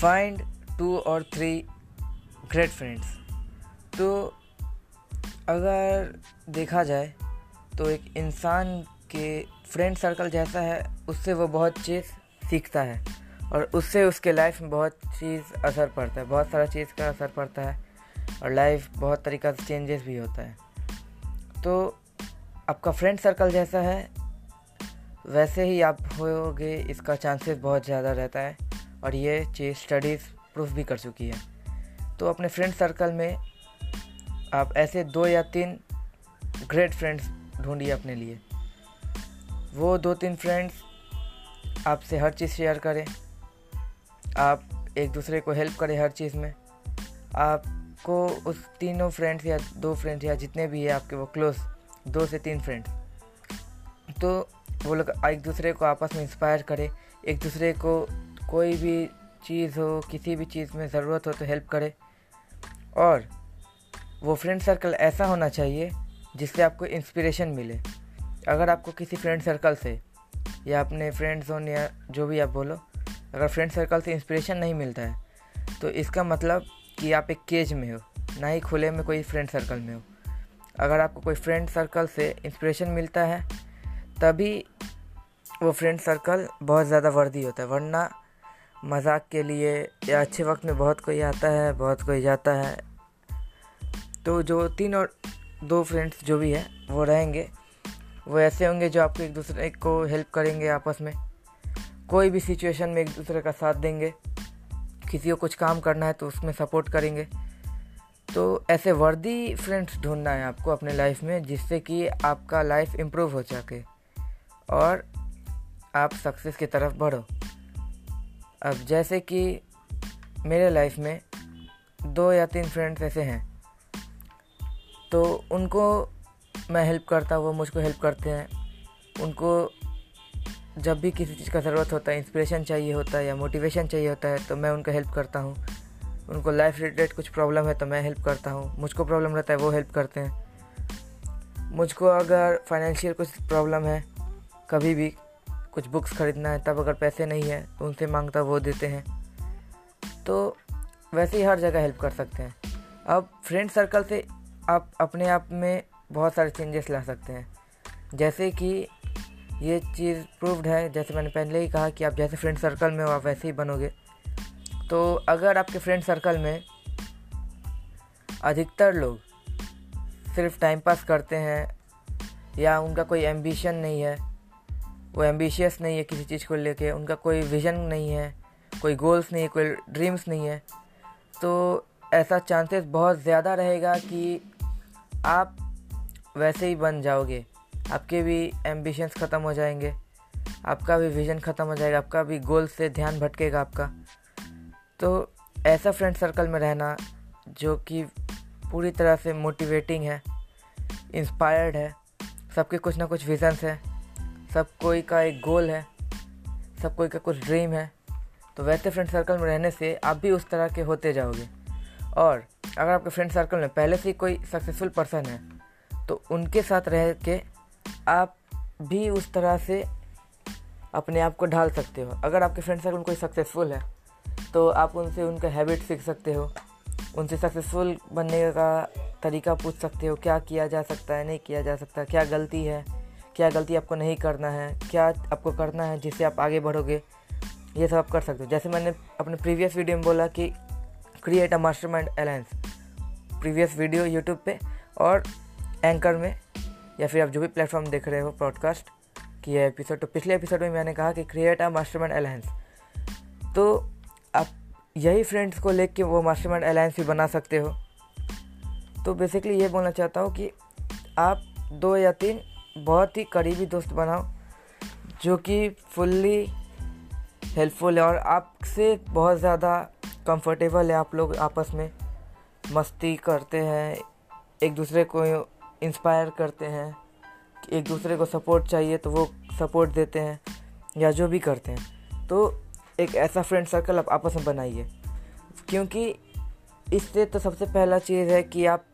Find two और three great friends तो अगर देखा जाए तो एक इंसान के फ्रेंड सर्कल जैसा है, उससे वो बहुत चीज़ सीखता है और उससे उसके लाइफ में बहुत चीज़ असर पड़ता है, बहुत सारा चीज़ का असर पड़ता है और लाइफ बहुत तरीक़ा से चेंजेस भी होता है। तो आपका फ्रेंड सर्कल जैसा है, वैसे ही आप होगे, इसका चांसेस बहुत ज़्यादा रहता है। और ये चीज़ स्टडीज़ प्रूफ भी कर चुकी है। तो अपने फ्रेंड सर्कल में आप ऐसे दो या तीन ग्रेट फ्रेंड्स ढूंढिए अपने लिए। वो दो तीन फ्रेंड्स आपसे हर चीज़ शेयर करें। आप एक दूसरे को हेल्प करें हर चीज़ में। आपको उस तीनों फ्रेंड्स या दो फ्रेंड्स या जितने भी है आपके वो क्लोज दो से तीन फ्रेंड्स तो वो लोग एक दूसरे को आपस में इंस्पायर करें, एक दूसरे को कोई भी चीज़ हो, किसी भी चीज़ में ज़रूरत हो तो हेल्प करे। और वो फ्रेंड सर्कल ऐसा होना चाहिए जिससे आपको इंस्पिरेशन मिले। अगर आपको किसी फ्रेंड सर्कल से या अपने फ्रेंड जोन या जो भी आप बोलो, अगर फ्रेंड सर्कल से इंस्पिरेशन नहीं मिलता है तो इसका मतलब कि आप एक केज में हो, ना ही खुले में कोई फ्रेंड सर्कल में हो। अगर आपको कोई फ्रेंड सर्कल से इंस्पिरेशन मिलता है, तभी वो फ्रेंड सर्कल बहुत ज़्यादा वर्दी होता है, वरना मज़ाक के लिए या अच्छे वक्त में बहुत कोई आता है, बहुत कोई जाता है। तो जो तीन और दो फ्रेंड्स जो भी है, वो रहेंगे। वो ऐसे होंगे जो आपको एक दूसरे को हेल्प करेंगे आपस में। कोई भी सिचुएशन में एक दूसरे का साथ देंगे। किसी को कुछ काम करना है तो उसमें सपोर्ट करेंगे। तो ऐसे वर्दी फ्रेंड्स ढूंढना है आपको अपने लाइफ में, जिससे कि आपका लाइफ इम्प्रूव हो सके और आप सक्सेस की तरफ़ बढ़ो। अब जैसे कि मेरे लाइफ में दो या तीन फ्रेंड्स ऐसे हैं तो उनको मैं हेल्प करता हूँ, वो मुझको हेल्प करते हैं। उनको जब भी किसी चीज़ का ज़रूरत होता है इंस्पिरेशन चाहिए होता है या मोटिवेशन चाहिए होता है तो मैं उनको हेल्प करता हूँ। उनको लाइफ रिलेटेड कुछ प्रॉब्लम है तो मैं हेल्प करता हूँ। मुझको प्रॉब्लम रहता है, वो हेल्प करते हैं। मुझको अगर फाइनेंशियल कुछ प्रॉब्लम है, कभी भी कुछ बुक्स ख़रीदना है, तब अगर पैसे नहीं है तो उनसे माँगता वो देते हैं। तो वैसे ही हर जगह हेल्प कर सकते हैं। अब फ्रेंड सर्कल से आप अपने आप में बहुत सारे चेंजेस ला सकते हैं। जैसे कि ये चीज़ प्रूव्ड है, जैसे मैंने पहले ही कहा कि आप जैसे फ्रेंड सर्कल में हो, आप वैसे ही बनोगे। तो अगर आपके फ्रेंड सर्कल में अधिकतर लोग सिर्फ़ टाइम पास करते हैं, या उनका कोई एम्बिशन नहीं है वो एम्बिशियस नहीं है किसी चीज़ को लेके, उनका कोई विज़न नहीं है, कोई गोल्स नहीं है, कोई ड्रीम्स नहीं है। तो ऐसा चांसेस बहुत ज़्यादा रहेगा कि आप वैसे ही बन जाओगे। आपके भी एम्बिशंस ख़त्म हो जाएँगे। आपका भी विज़न ख़त्म हो जाएगा। आपका भी गोल से ध्यान भटकेगा आपका। तो ऐसा फ्रेंड सर्कल में रहना, जो कि पूरी तरह से मोटिवेटिंग है इंस्पायर्ड है, सबके कुछ ना कुछ विज़न्स हैं सब कोई का एक गोल है, सब कोई का कुछ ड्रीम है तो वैसे फ्रेंड सर्कल में रहने से आप भी उस तरह के होते जाओगे। और अगर आपके फ्रेंड सर्कल में पहले से कोई सक्सेसफुल पर्सन है तो उनके साथ रह के आप भी उस तरह से अपने आप को ढाल सकते हो। अगर आपके फ्रेंड सर्कल में कोई सक्सेसफुल है तो आप उनसे उनका हैबिट सीख सकते हो। उनसे सक्सेसफुल बनने का तरीका पूछ सकते हो, क्या किया जा सकता है, नहीं किया जा सकता, क्या गलती है। क्या गलती आपको नहीं करना है, क्या आपको करना है जिससे आप आगे बढ़ोगे, ये सब आप कर सकते हो। जैसे मैंने अपने प्रीवियस वीडियो में बोला कि create a master mind alliance previous video YouTube पे और एंकर में, या फिर आप जो भी प्लेटफॉर्म देख रहे हो पॉडकास्ट की ये एपिसोड तो पिछले एपिसोड में मैंने कहा कि create a master mind alliance तो आप यही फ्रेंड्स को लेके वो मास्टर माइंड अलायंस भी बना सकते हो। तो बेसिकली ये बोलना चाहता हूँ कि आप दो या तीन बहुत ही करीबी दोस्त बनाओ, जो कि फुल्ली हेल्पफुल है और आपसे बहुत ज़्यादा कंफर्टेबल है आप लोग आपस में। मस्ती करते हैं, एक दूसरे को इंस्पायर करते हैं, एक दूसरे को सपोर्ट चाहिए तो वो सपोर्ट देते हैं, या जो भी करते हैं। तो एक ऐसा फ्रेंड सर्कल आप आपस में बनाइए, क्योंकि इससे तो सबसे पहला चीज़ है कि आप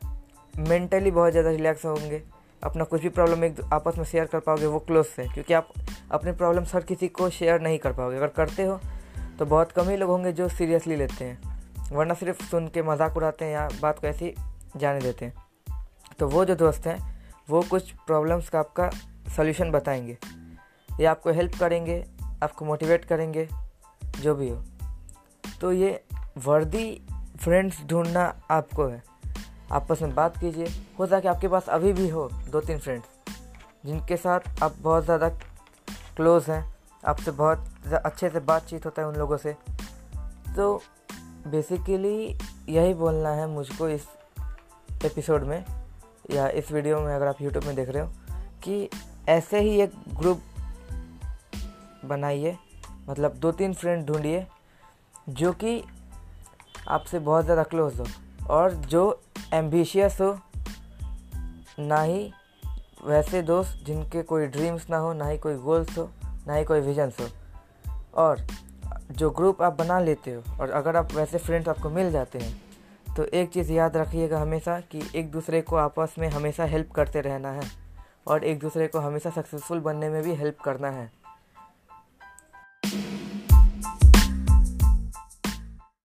मेंटली बहुत ज़्यादा रिलैक्स होंगे। अपना कुछ भी प्रॉब्लम एक आपस में शेयर कर पाओगे, वो क्लोज से क्योंकि आप अपने प्रॉब्लम्स हर किसी को शेयर नहीं कर पाओगे। अगर करते हो तो बहुत कम ही लोग होंगे जो सीरियसली लेते हैं। वरना सिर्फ़ सुन के मज़ाक उड़ाते हैं या बात को ऐसी जाने देते हैं। तो वो जो दोस्त हैं, वो कुछ प्रॉब्लम्स का आपका सोल्यूशन बताएँगे। या आपको हेल्प करेंगे, आपको मोटिवेट करेंगे, जो भी हो। तो ये वर्दी फ्रेंड्स ढूंढना आपको है। आपस में बात कीजिए। हो सके आपके पास अभी भी हो दो तीन फ्रेंड्स जिनके साथ आप बहुत ज़्यादा क्लोज हैं, आपसे बहुत अच्छे से बातचीत होता है उन लोगों से। तो बेसिकली यही बोलना है मुझको इस एपिसोड में, या इस वीडियो में अगर आप यूट्यूब में देख रहे हो, कि ऐसे ही एक ग्रुप बनाइए मतलब दो तीन फ्रेंड ढूंढिए, जो कि आपसे बहुत ज़्यादा क्लोज हो, और जो एम्बिशियस हो, ना ही वैसे दोस्त जिनके कोई ड्रीम्स ना हो, ना ही कोई गोल्स हो, ना ही कोई विजन्स हो। और जो ग्रुप आप बना लेते हो, और अगर आप वैसे फ्रेंड्स आपको मिल जाते हैं तो एक चीज़ याद रखिएगा हमेशा कि एक दूसरे को आपस में हमेशा हेल्प करते रहना है, और एक दूसरे को हमेशा सक्सेसफुल बनने में भी हेल्प करना है।